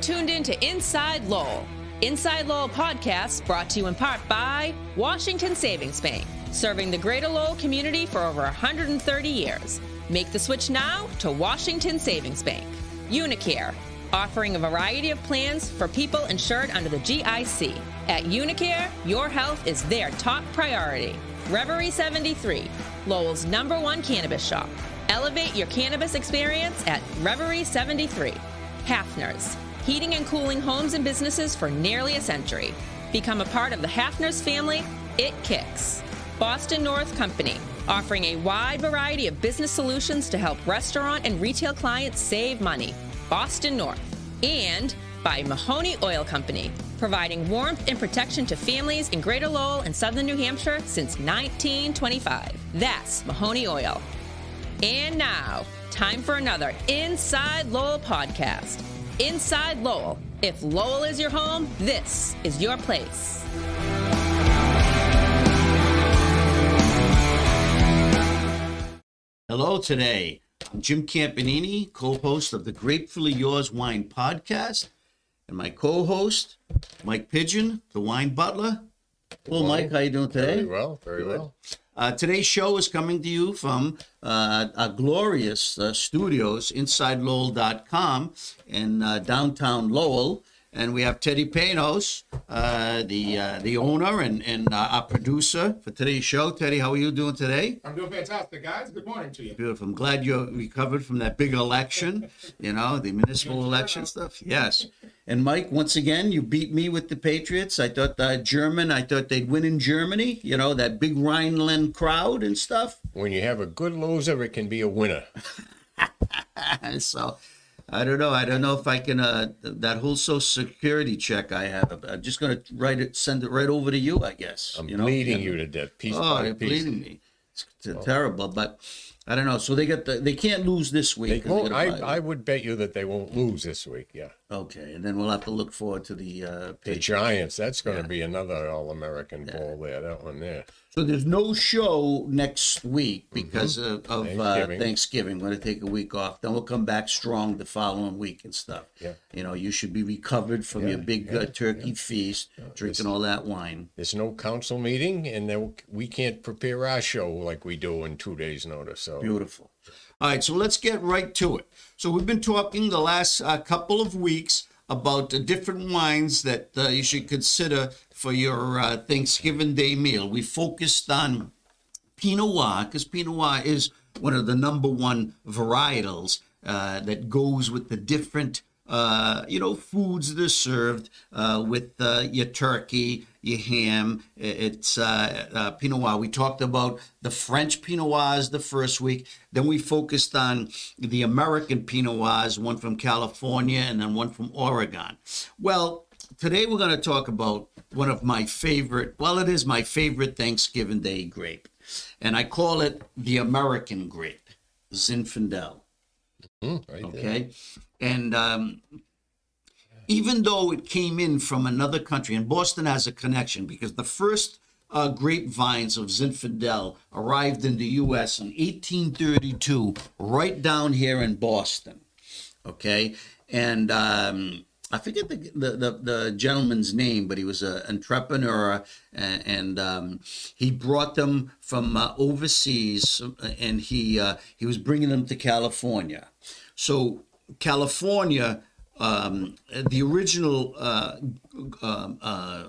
tuned in to Inside Lowell. Inside Lowell podcast brought to you in part by Washington Savings Bank, serving the greater Lowell community for over 130 years. Make the switch now to Washington Savings Bank. Unicare, offering a variety of plans for people insured under the GIC. At Unicare, your health is their top priority. Reverie 73, Lowell's number one cannabis shop. Elevate your cannabis experience at Reverie 73. Hafner's, heating and cooling homes and businesses for nearly a century. Become a part of the Hafner's family. It kicks. Boston North Company, offering a wide variety of business solutions to help restaurant and retail clients save money. Boston North. And by Mahoney Oil Company, providing warmth and protection to families in Greater Lowell and Southern New Hampshire since 1925. That's Mahoney Oil. And now, time for another Inside Lowell podcast. Inside Lowell. If Lowell is your home, this is your place. Hello today. I'm Jim Campanini, co-host of the Gratefully Yours Wine podcast, and my co-host, Mike Pigeon, the wine butler. Well, Mike. How you doing today? Very well, very well. Uh, today's show is coming to you from uh, glorious uh, studios, InsideLowell.com in uh, downtown Lowell. And we have Teddy Panos, uh, the uh, the owner and, and uh, our producer for today's show. Teddy, how are you doing today? I'm doing fantastic, guys. Good morning to you. Beautiful. I'm glad you recovered from that big election, you know, the municipal election stuff. Yes. And Mike, once again, you beat me with the Patriots. I thought uh, German, I thought they'd win in Germany, you know, that big Rhineland crowd and stuff. When you have a good loser, it can be a winner. so I don't know. I don't know if I can, uh, that whole social security check I have, I'm just going to write it, send it right over to you, I guess. I'm you know? bleeding you to death, piece Oh, you're piece. bleeding me. It's t- terrible, but I don't know. So they got the, they can't lose this week. They won't, I. I would bet you that they won't lose this week. Yeah, Okay, and then we'll have to look forward to the uh, the Patriots. Giants. That's going to be another All-American bowl there. That one there. So there's no show next week because of, of Thanksgiving. Uh, Thanksgiving. We're going to take a week off. Then we'll come back strong the following week and stuff. Yeah. You know, you should be recovered from your big uh, turkey feast, drinking all that wine. There's no council meeting, and then we can't prepare our show like we do in two days' notice. So Beautiful. All right, so let's get right to it. So we've been talking the last uh, couple of weeks about the different wines that uh, you should consider for your uh, Thanksgiving Day meal. We focused on Pinot Noir because Pinot Noir is one of the number one varietals uh, that goes with the different, uh, you know, foods that are served uh, with uh, your turkey, your ham. It's uh, uh, Pinot Noir. We talked about the French Pinot Noirs the first week. Then we focused on the American Pinot Noirs, one from California and then one from Oregon. Well, today we're going to talk about one of my favorite, well, it is my favorite Thanksgiving Day grape. And I call it the American grape, Zinfandel. Mm, right there. And um, even though it came in from another country, and Boston has a connection because the first uh, grapevines of Zinfandel arrived in the U.S. in 1832, right down here in Boston. Okay. And um, I forget the, the, the, the gentleman's name, but he was an entrepreneur and, and um, he brought them from uh, overseas and he, uh, he was bringing them to California. So, California, um, the original uh, um, uh,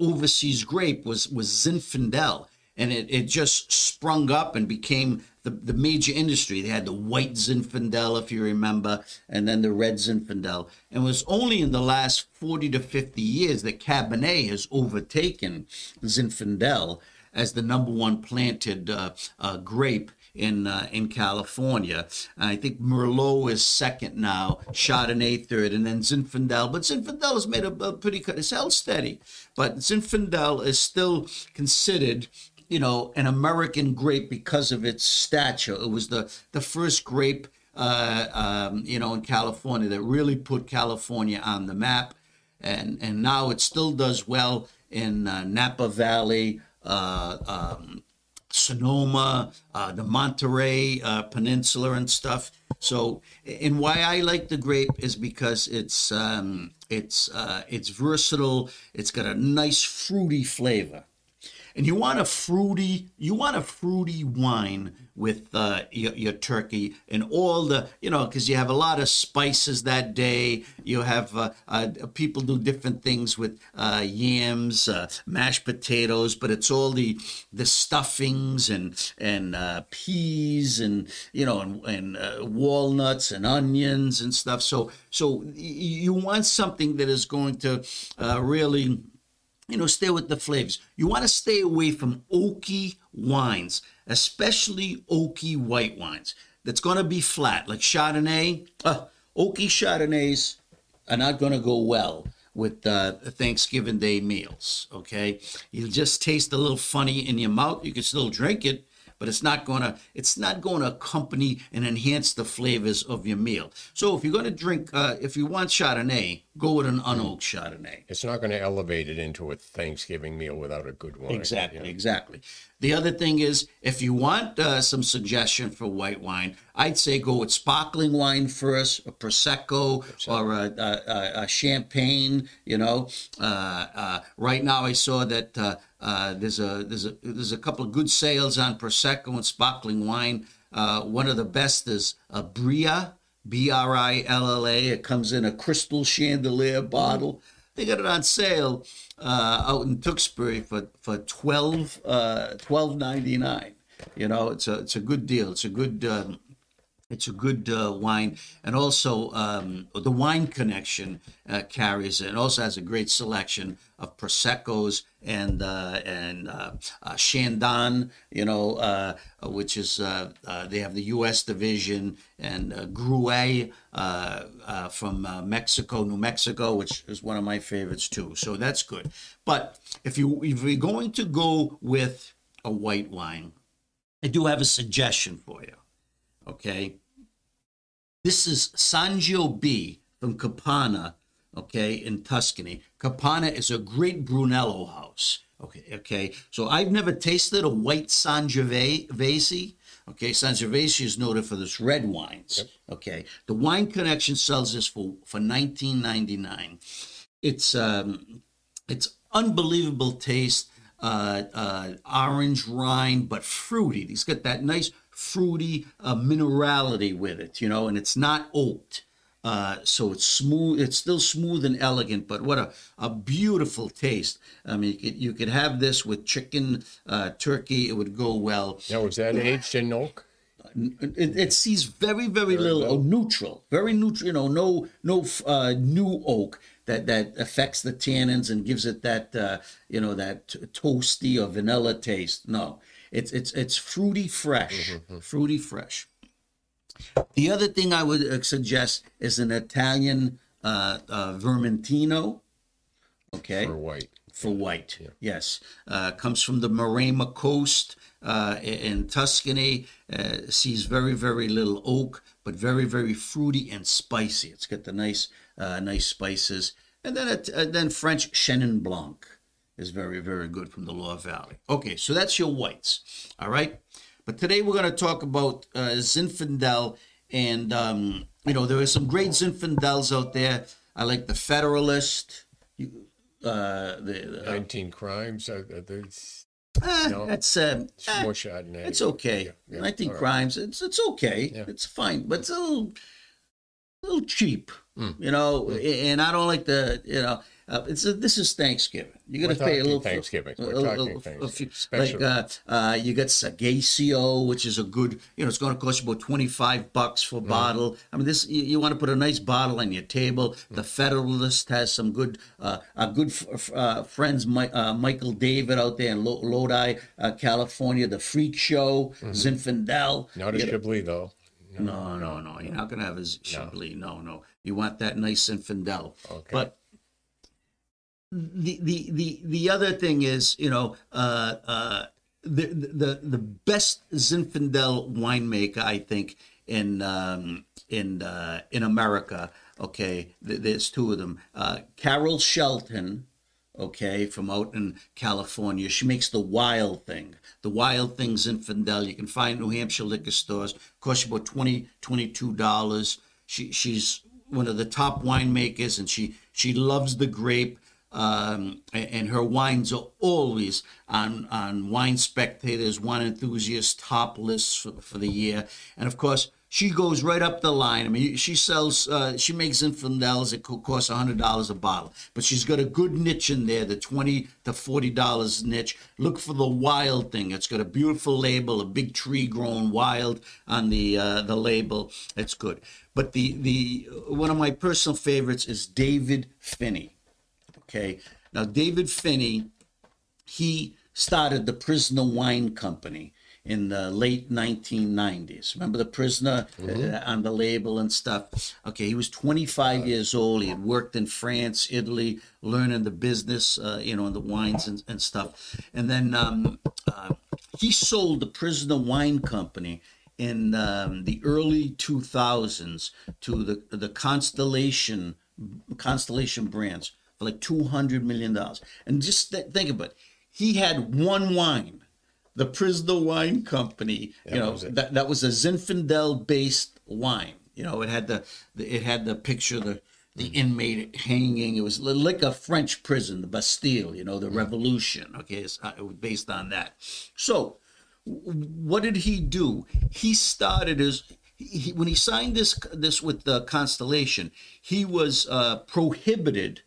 overseas grape was, was Zinfandel. And it, it just sprung up and became the, the major industry. They had the white Zinfandel, if you remember, and then the red Zinfandel. And it was only in the last 40 to 50 years that Cabernet has overtaken Zinfandel as the number one planted uh, uh, grape in uh, in California. I think Merlot is second now, Chardonnay third, and then Zinfandel. But Zinfandel has made a, a pretty good. It's held steady, but Zinfandel is still considered. You know, an American grape because of its stature. It was the, the first grape, uh, um, you know, in California that really put California on the map, and and now it still does well in uh, Napa Valley, uh, um, Sonoma, uh, the Monterey uh, Peninsula, and stuff. So, and why I like the grape is because it's um, it's uh, it's versatile. It's got a nice fruity flavor and you want a fruity you want a fruity wine with uh, your, your turkey and all the you know because you have a lot of spices that day. You have uh, uh, people do different things with uh, yams uh, mashed potatoes but it's all the the stuffings and and uh, peas and you know and, and walnuts and onions and stuff. So so you want something that is going to really you know, stay with the flavors. You want to stay away from oaky wines, especially oaky white wines. That's going to be flat, like Chardonnay. Uh, oaky Chardonnays are not going to go well with uh, Thanksgiving Day meals. Okay, you'll just taste a little funny in your mouth. You can still drink it, but it's not gonna it's not going to accompany and enhance the flavors of your meal. So if you're going to drink, uh, if you want Chardonnay, go with an unoaked Chardonnay. It's not going to elevate it into a Thanksgiving meal without a good wine. Exactly, yeah. exactly. The other thing is, if you want uh, some suggestion for white wine, I'd say go with sparkling wine first, a prosecco, or a, a, a, champagne. You know, uh, uh, right now I saw that uh, uh, there's a there's a there's a couple of good sales on prosecco and sparkling wine. Uh, one of the best is a Brilla, B R I L L A. It comes in a crystal chandelier bottle. They got it on sale uh, out in Tewksbury for for twelve uh, twelve ninety nine. You know, it's a it's a good deal. It's a good um, it's a good uh, wine, and also um, the Wine Connection uh, carries it. and also has a great selection of proseccos and uh, and uh, uh, Chandon, you know, uh, which is they have the U.S. division, and uh, from Mexico, New Mexico, which is one of my favorites too. So that's good. But if you if you're going to go with a white wine, I do have a suggestion for you. Okay. This is Sangio B from Campana, okay, in Tuscany. Campana is a great Brunello house. Okay, okay. So I've never tasted a white Sangiovese. Okay, Sangiovese is noted for this red wines. Yep. Okay, the Wine Connection sells this for for 19.99. It's um, it's unbelievable taste. Uh, uh, orange rind, but fruity. He's got that nice fruity uh, minerality with it, you know, and it's not oaked. Uh, so it's smooth. It's still smooth and elegant, but what a, a beautiful taste. I mean, you could, you could have this with chicken, uh, turkey. It would go well. Now, is that aged in oak? It, it sees very, very, very little neutral, very neutral. You know, no, no uh, new oak that that affects the tannins and gives it that uh, you know that toasty or vanilla taste. No, it's it's it's fruity fresh, mm-hmm. fruity fresh. The other thing I would uh, suggest is an Italian uh, uh, Vermentino. Okay. For white. For white, yeah. yes. Uh, comes from the Maremma coast uh, in Tuscany. Uh, sees very, very little oak, but very, very fruity and spicy. It's got the nice, uh, nice spices. And then, it, then French Chenin Blanc is very, very good from the Loire Valley. Okay, so that's your whites. All right. But today we're going to talk about uh, Zinfandel. And, um, you know, there are some great Zinfandels out there. I like the Federalist. Uh, the, uh, 19 Crimes. Uh, uh, no, that's uh, more Chardonnay. It's okay. Yeah, yeah. 19 right. Crimes. It's it's okay. Yeah. It's fine, but it's a little, a little cheap, mm. you know. Mm. And I don't like the, you know, uh, it's a, this is Thanksgiving. You're going to pay a little Thanksgiving. We're a, talking a, Thanksgiving. Few, like uh, uh, you got Sagacio, which is a good. You know, it's going to cost you about twenty five bucks for a mm. bottle. I mean, this you, you, want to put a nice bottle on your table. Mm. The Federalist has some good, uh, good uh, friends. My, uh, Michael David out there in Lodi, uh, California. The Freak Show, mm-hmm. Zinfandel. Not a Chablis though. No, no, no. You're not going to have a Chablis. No. no, no. You want that nice Zinfandel. Okay. But the the the the other thing is, you know, uh, uh, the the the best Zinfandel winemaker, I think, in um, in uh, in America. Okay, there's two of them. Uh, Carol Shelton, okay, from out in California. She makes the Wild Thing. The Wild Thing Zinfandel. You can find New Hampshire liquor stores. Costs you about $20, $22. She, she's one of the top winemakers, and she, she loves the grape. Um, and, her wines are always on, on Wine Spectators, Wine Enthusiasts top lists for, for the year. And of course, she goes right up the line. I mean, she sells, uh, she makes Zinfandels that co- cost hundred dollars a bottle, but she's got a good niche in there, the twenty to forty dollars niche. Look for the wild thing. It's got a beautiful label, a big tree grown wild on the uh, the label. It's good. But the the one of my personal favorites is David Phinney. Okay, now David Phinney, he started the Prisoner Wine Company in the late 1990s. Remember the prisoner uh, on the label and stuff? Okay, he was 25 years old. He had worked in France, Italy, learning the business, uh, you know, and the wines and, and stuff. And then um, uh, he sold the Prisoner Wine Company in um, the early 2000s to the the Constellation Constellation brands for like 200 million dollars. And just th- think about it. He had one wine the Prisoner Wine Company. You know that that was a Zinfandel based wine. You know it had the, the it had the picture of the the inmate hanging. It was like a French prison, the Bastille. You know the Revolution. Okay, it's, uh, it was based on that. So what did he do? He started his. He, when he signed this this with the Constellation, he was uh, prohibited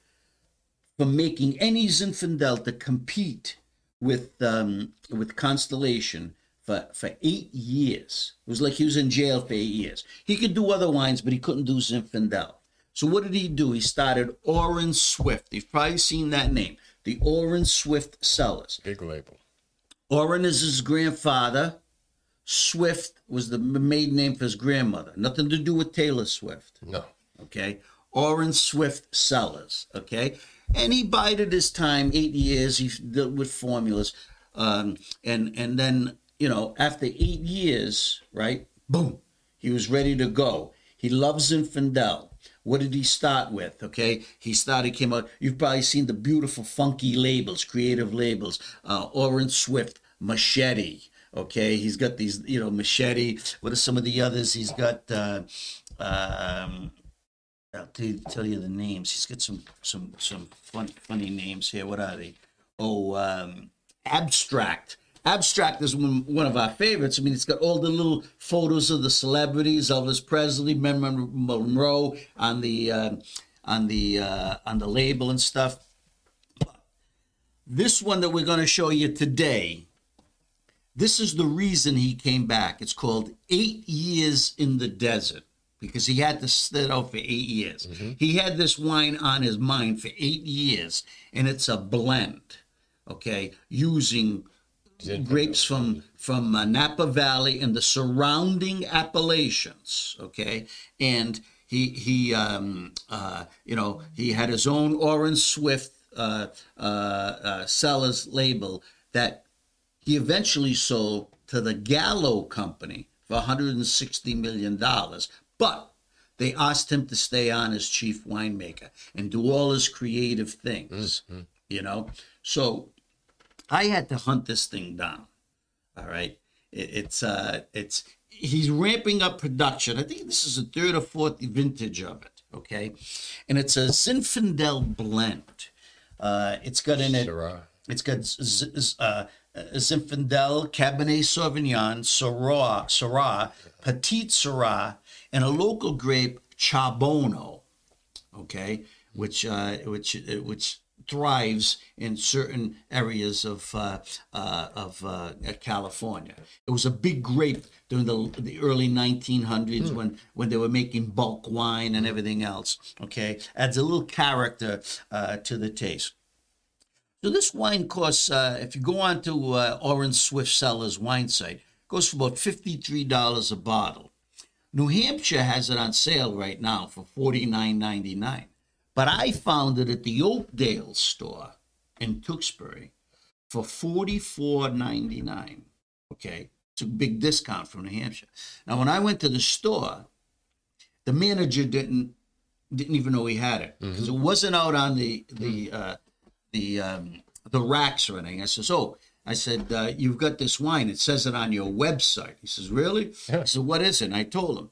from making any Zinfandel to compete with um, with Constellation for for eight years. It was like he was in jail for eight years. He could do other wines, but he couldn't do Zinfandel. So what did he do? He started Orin Swift. You've probably seen that name, the Orin Swift Cellars. Big label. Orin is his grandfather. Swift was the maiden name for his grandmother. Nothing to do with Taylor Swift No. okay? Orin Swift Cellars, okay? And he bided his time, eight years, he dealt with formulas. Um, and, and then, you know, after eight years, right, boom, he was ready to go. He loves Zinfandel. What did he start with? Okay, he started came out. You've probably seen the beautiful, funky labels, creative labels. Uh, Orin Swift, Machete. Okay, he's got these, you know, Machete. What are some of the others? He's got. Uh, um, I'll tell you, tell you the names. He's got some some some fun, funny names here. What are they? Oh, um, abstract. Abstract is one, one of our favorites. I mean, it's got all the little photos of the celebrities: Elvis Presley, Marilyn Monroe on the uh, on the uh, on the label and stuff. This one that we're going to show you today. This is the reason he came back. It's called Eight Years in the Desert because he had to sit out for eight years. He had this wine on his mind for eight years, and it's a blend, okay, using grapes from from uh, Napa Valley and the surrounding appellations, okay, and he he um uh you know he had his own Orin Swift uh uh, uh seller's label that he eventually sold to the Gallo Company for 160 million dollars, but they asked him to stay on as chief winemaker and do all his creative things. You know, so I had to hunt this thing down. All right, it, it's uh, it's he's ramping up production. I think this is the third or fourth vintage of it. Okay, and it's a Zinfandel blend. Uh, it's got in it. Syrah. It's got z- z- uh, Zinfandel, Cabernet Sauvignon, Syrah, Syrah, Petit Syrah, and a local grape, Charbono. Okay, which uh, which uh, which thrives in certain areas of uh, uh, of uh, California. It was a big grape during the the early 1900s when when they were making bulk wine and everything else. Okay, adds a little character uh, to the taste. So this wine costs, uh, if you go on to uh, Orin Swift Cellars wine site, goes for about fifty-three dollars a bottle. New Hampshire has it on sale right now for forty-nine ninety-nine, but I found it at the Oakdale store in Tewksbury for forty-four ninety-nine. Okay, it's a big discount from New Hampshire. Now, when I went to the store, the manager didn't didn't even know he had it because it wasn't out on the the uh, the um, the racks or anything. I says, "Oh." I said, uh, "You've got this wine. It says it on your website." He says, "Really?" I said, "What is it?" And I told him,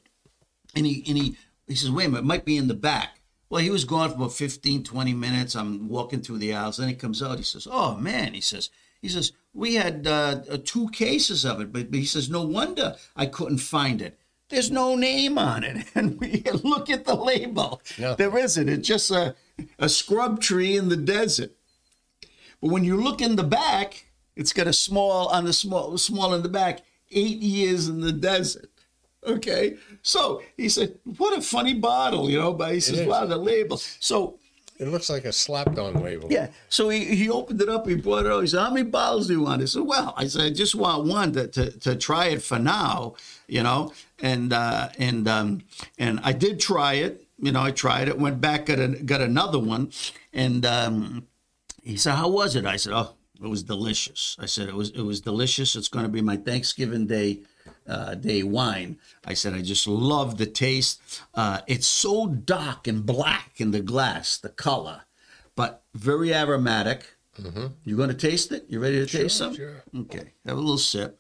and he and he he says, "Wait a minute, it might be in the back." Well, he was gone for about 15, 20 minutes. I'm walking through the aisles. Then he comes out. He says, "Oh man," he says, "He says we had uh, uh, two cases of it, but, but he says no wonder I couldn't find it. There's no name on it, and we look at the label. No. There isn't. It's just a a scrub tree in the desert." But when you look in the back, it's got a small on the small small in the back, eight years in the desert. Okay. So he said, What a funny bottle, you know, but he says. Wow, the label. So It looks like a slapped on label. yeah. So he, he opened it up, he brought it out. He said, How many bottles do you want? I said, Well, I said, I just want one to, to, to try it for now, you know. And uh and um and I did try it. You know, I tried it, went back, got a, got another one, and um he said, "How was it?" I said, "Oh, it was delicious." I said, "It was it was delicious. It's going to be my Thanksgiving Day uh, day wine." I said, "I just love the taste. Uh, it's so dark and black in the glass, the color, but very aromatic. You going to taste it? You ready to taste some? sure. Okay, have a little sip."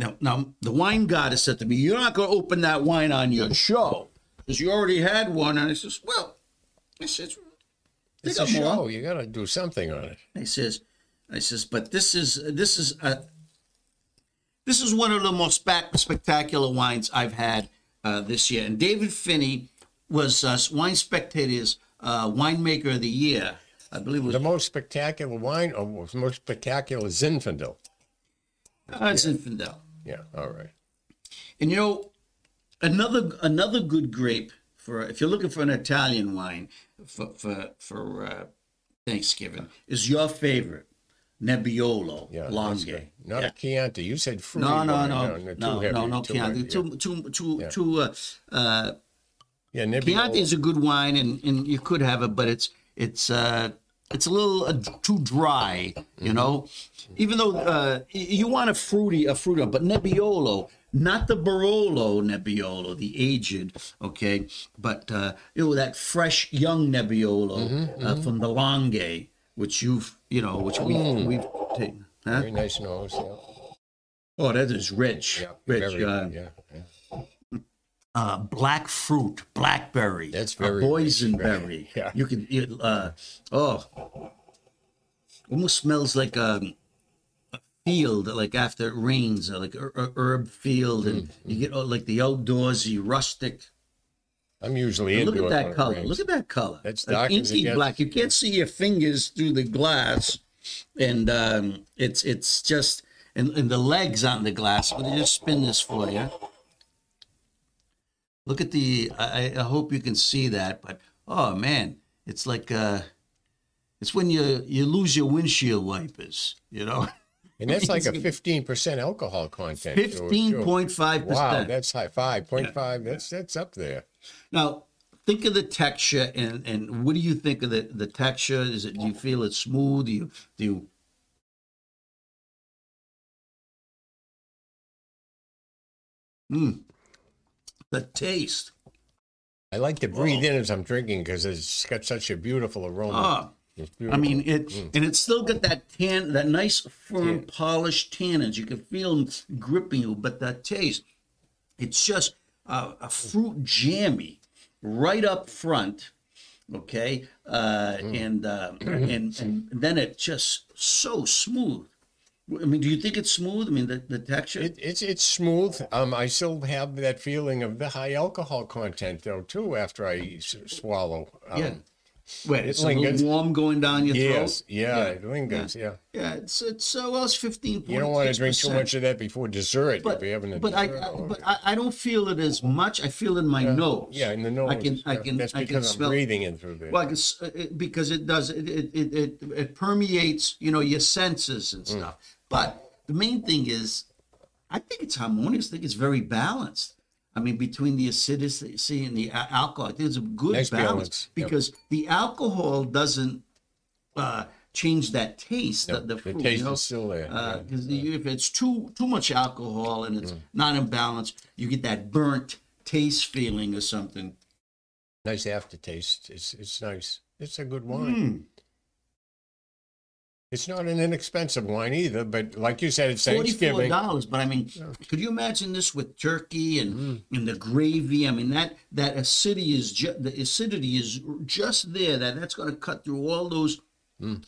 Now, now the wine goddess said to me, "You're not going to open that wine on your show because you already had one." And I says, "Well," I says, "They It's a got more." show. You got to do something on it. I says, "I says, but this is this is a this is one of the most spectacular wines I've had uh, this year." And David Phinney was uh, Wine Spectator's uh, winemaker of the year. I believe it was The most spectacular wine, or most spectacular Zinfandel. uh, Zinfandel. Yeah, all right. And you know, another another good grape for if you're looking for an Italian wine for for for uh, Thanksgiving is your favorite Nebbiolo Yeah, that's Not Yeah. a Chianti. You said fruity. No, no, no, too no, heavy, no, no, too Chianti. heavy, Too, too, too, Yeah. too. Uh, uh, Yeah, Nebbiolo. Chianti is a good wine, and, and you could have it, but it's it's uh, it's a little uh, too dry, you know. Even though uh, you want a fruity, a fruity, but Nebbiolo, not the Barolo Nebbiolo, the aged, okay, but uh, you know that fresh young Nebbiolo uh, from the Langhe, which you've you know, which we we've taken. Huh? Very nice nose. Yeah, Oh, that is rich, yeah rich. very, uh, yeah, yeah. uh, black fruit, blackberry. That's very boysenberry. yeah. You can, you, uh, oh, almost smells like a field, like after it rains, like a, a herb field, and Mm-hmm. you get oh, like the outdoorsy, rustic. I'm usually Look at that color. Look at that color. That's Like inky gets. black. You can't see your fingers through the glass, and um, it's it's just and, and the legs on the glass. I'm gonna just spin this for you. Look at the. I, I hope you can see that, but oh man, it's like uh, it's when you you lose your windshield wipers. You know, And that's like a 15% alcohol content. to it, too. fifteen point five Wow, that's high. 5.5. That's that's up there. Now, think of the texture, and and what do you think of the the texture? Is it? Do you feel it smooth? Do you do you? Mm. The taste. I like to breathe in as I'm drinking because it's got such a beautiful aroma. Ah, It's I mean it, and it's still got that tan, that nice firm, polished tannins. You can feel them gripping you, but that taste, it's just uh, a fruit jammy right up front. Okay, uh, and, uh, and and then it just so smooth. I mean, do you think it's smooth? I mean, the, the texture. It, it's it's smooth. Um, I still have that feeling of the high alcohol content though too after I s- swallow. Um, yeah. Wait, it's a lingers. little warm going down your Yes. throat. Yeah, It lingers. Yeah. Yeah, it's it's uh, well, it's fifteen. You don't want to drink too much of that before dessert. but if you're having a but I, I but I, I don't feel it as much. I feel it in my nose. yeah, in the nose. I can I can That's I because can I'm smell. breathing in through there. Well, can, it, because it does it it, it it it permeates you know your senses Mm. and stuff. But the main thing is, I think it's harmonious. I think it's very balanced. I mean, between the acidity and the alcohol, there's a good Nice balance, balance, yep. because the alcohol doesn't uh, change that taste. No, the, the, the taste you know? is still there, yeah, Because if it's too too much alcohol and Mm. it's not in balance, you get that burnt taste feeling or something. nice aftertaste. It's it's nice. It's a good wine. Hmm. It's not an inexpensive wine either, but like you said, it's Thanksgiving. dollars, but I mean, could you imagine this with turkey and and the gravy? I mean, that that acidity is ju- the acidity is just there. That that's going to cut through all those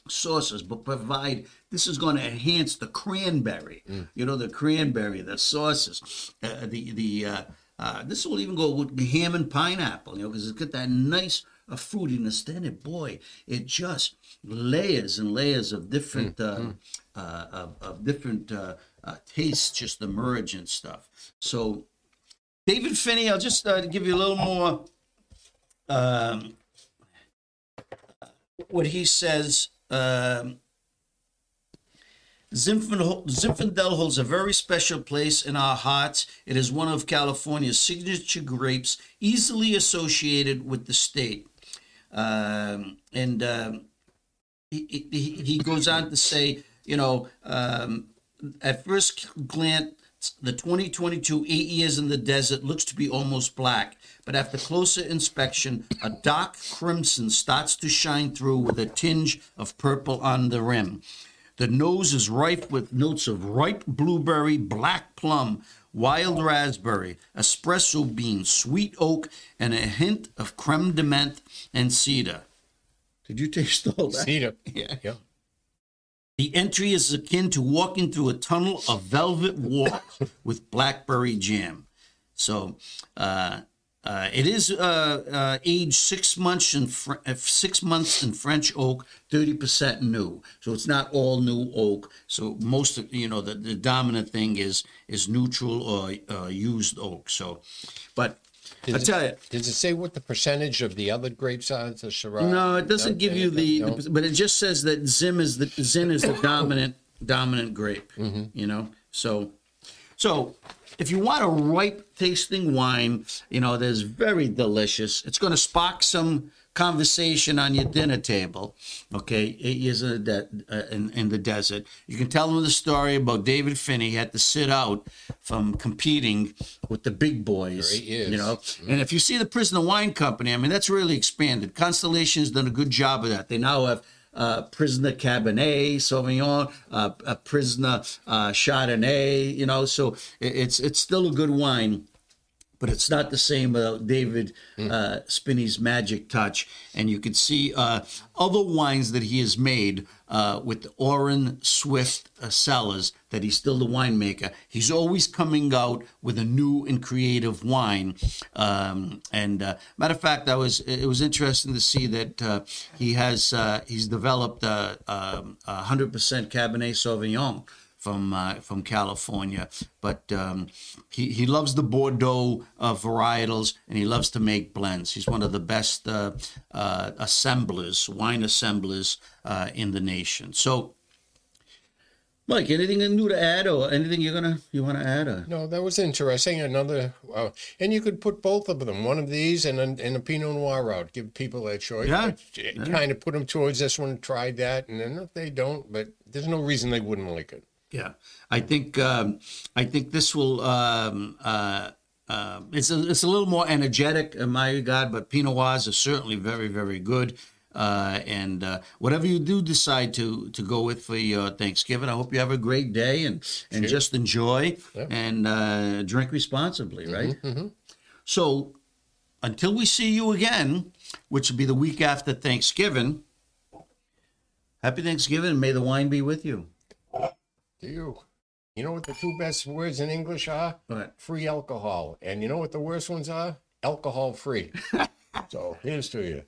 sauces, but provide this is going to enhance the cranberry. You know, the cranberry, the sauces, uh, the the. Uh, uh, this will even go with ham and pineapple, you know, because it's got that nice uh, fruitiness. Then it, boy, it just layers and layers of different uh, uh, of, of different uh, uh, tastes just emerge and stuff. So, David Phinney, I'll just uh, give you a little more. Um, what he says. Um, Zinfandel holds a very special place in our hearts. It is one of California's signature grapes, easily associated with the state. Um, and um, he, he, he goes on to say, you know, um, at first glance, the 2022 eight years in the desert looks to be almost black, but after closer inspection, a dark crimson starts to shine through with a tinge of purple on the rim. The nose is rife with notes of ripe blueberry, black plum, wild raspberry, espresso bean, sweet oak, and a hint of creme de menthe and cedar. Did you taste all that? Cedar. Yeah. Yeah. The entry is akin to walking through a tunnel of velvet walks with blackberry jam. So, uh, uh, it is uh, uh, aged six months in Fr- uh, six months in French oak, thirty percent new. So it's not all new oak. So most of you know the, the dominant thing is is neutral or uh, used oak. So, but I tell you, Does it say what the percentage of the other grapes are? The Shiraz? no, it doesn't give you the, No? the- but it just says that Zim is the Zin is the dominant dominant grape. You know, so so if you want a ripe tasting wine, you know, that is very delicious. It's going to spark some conversation on your dinner table. Okay, eight years in the, de- uh, in, in the desert. You can tell them the story about David Phinney. He had to sit out from competing with the big boys. For eight years. You know, and if you see the Prisoner Wine Company, I mean, that's really expanded. Constellation's done a good job of that. They now have uh, Prisoner Cabernet Sauvignon, uh, a Prisoner uh, Chardonnay. You know, so it, it's it's still a good wine. But it's not the same without David uh, Spinney's magic touch. And you can see uh, other wines that he has made uh, with the Orin Swift uh, cellars that he's still the winemaker. He's always coming out with a new and creative wine. Um, and uh, matter of fact, I was it was interesting to see that uh, he has uh, he's developed a, um, a 100% Cabernet Sauvignon from uh, from California, but um, he he loves the Bordeaux uh, varietals and he loves to make blends. He's one of the best uh, uh, assemblers, wine assemblers uh, in the nation. So, Mike, anything new to add, or anything you're gonna you want to add? Or? No, that was interesting. Another, uh, and you could put both of them, one of these and a, and a Pinot Noir out. Give people that choice. Yeah, But Kind of put them towards this one, try that, and then if they don't, but there's no reason they wouldn't like it. Yeah, I think um, I think this will. Um, uh, uh, it's a it's a little more energetic in my regard, but Pinot Noirs are certainly very very good. Uh, and uh, whatever you do decide to to go with for your Thanksgiving, I hope you have a great day and and just enjoy and uh, drink responsibly, right? So until we see you again, which will be the week after Thanksgiving. Happy Thanksgiving, and may the wine be with you. Do you? You know what the two best words in English are? What? Free alcohol. And you know what the worst ones are? Alcohol free. so here's to you.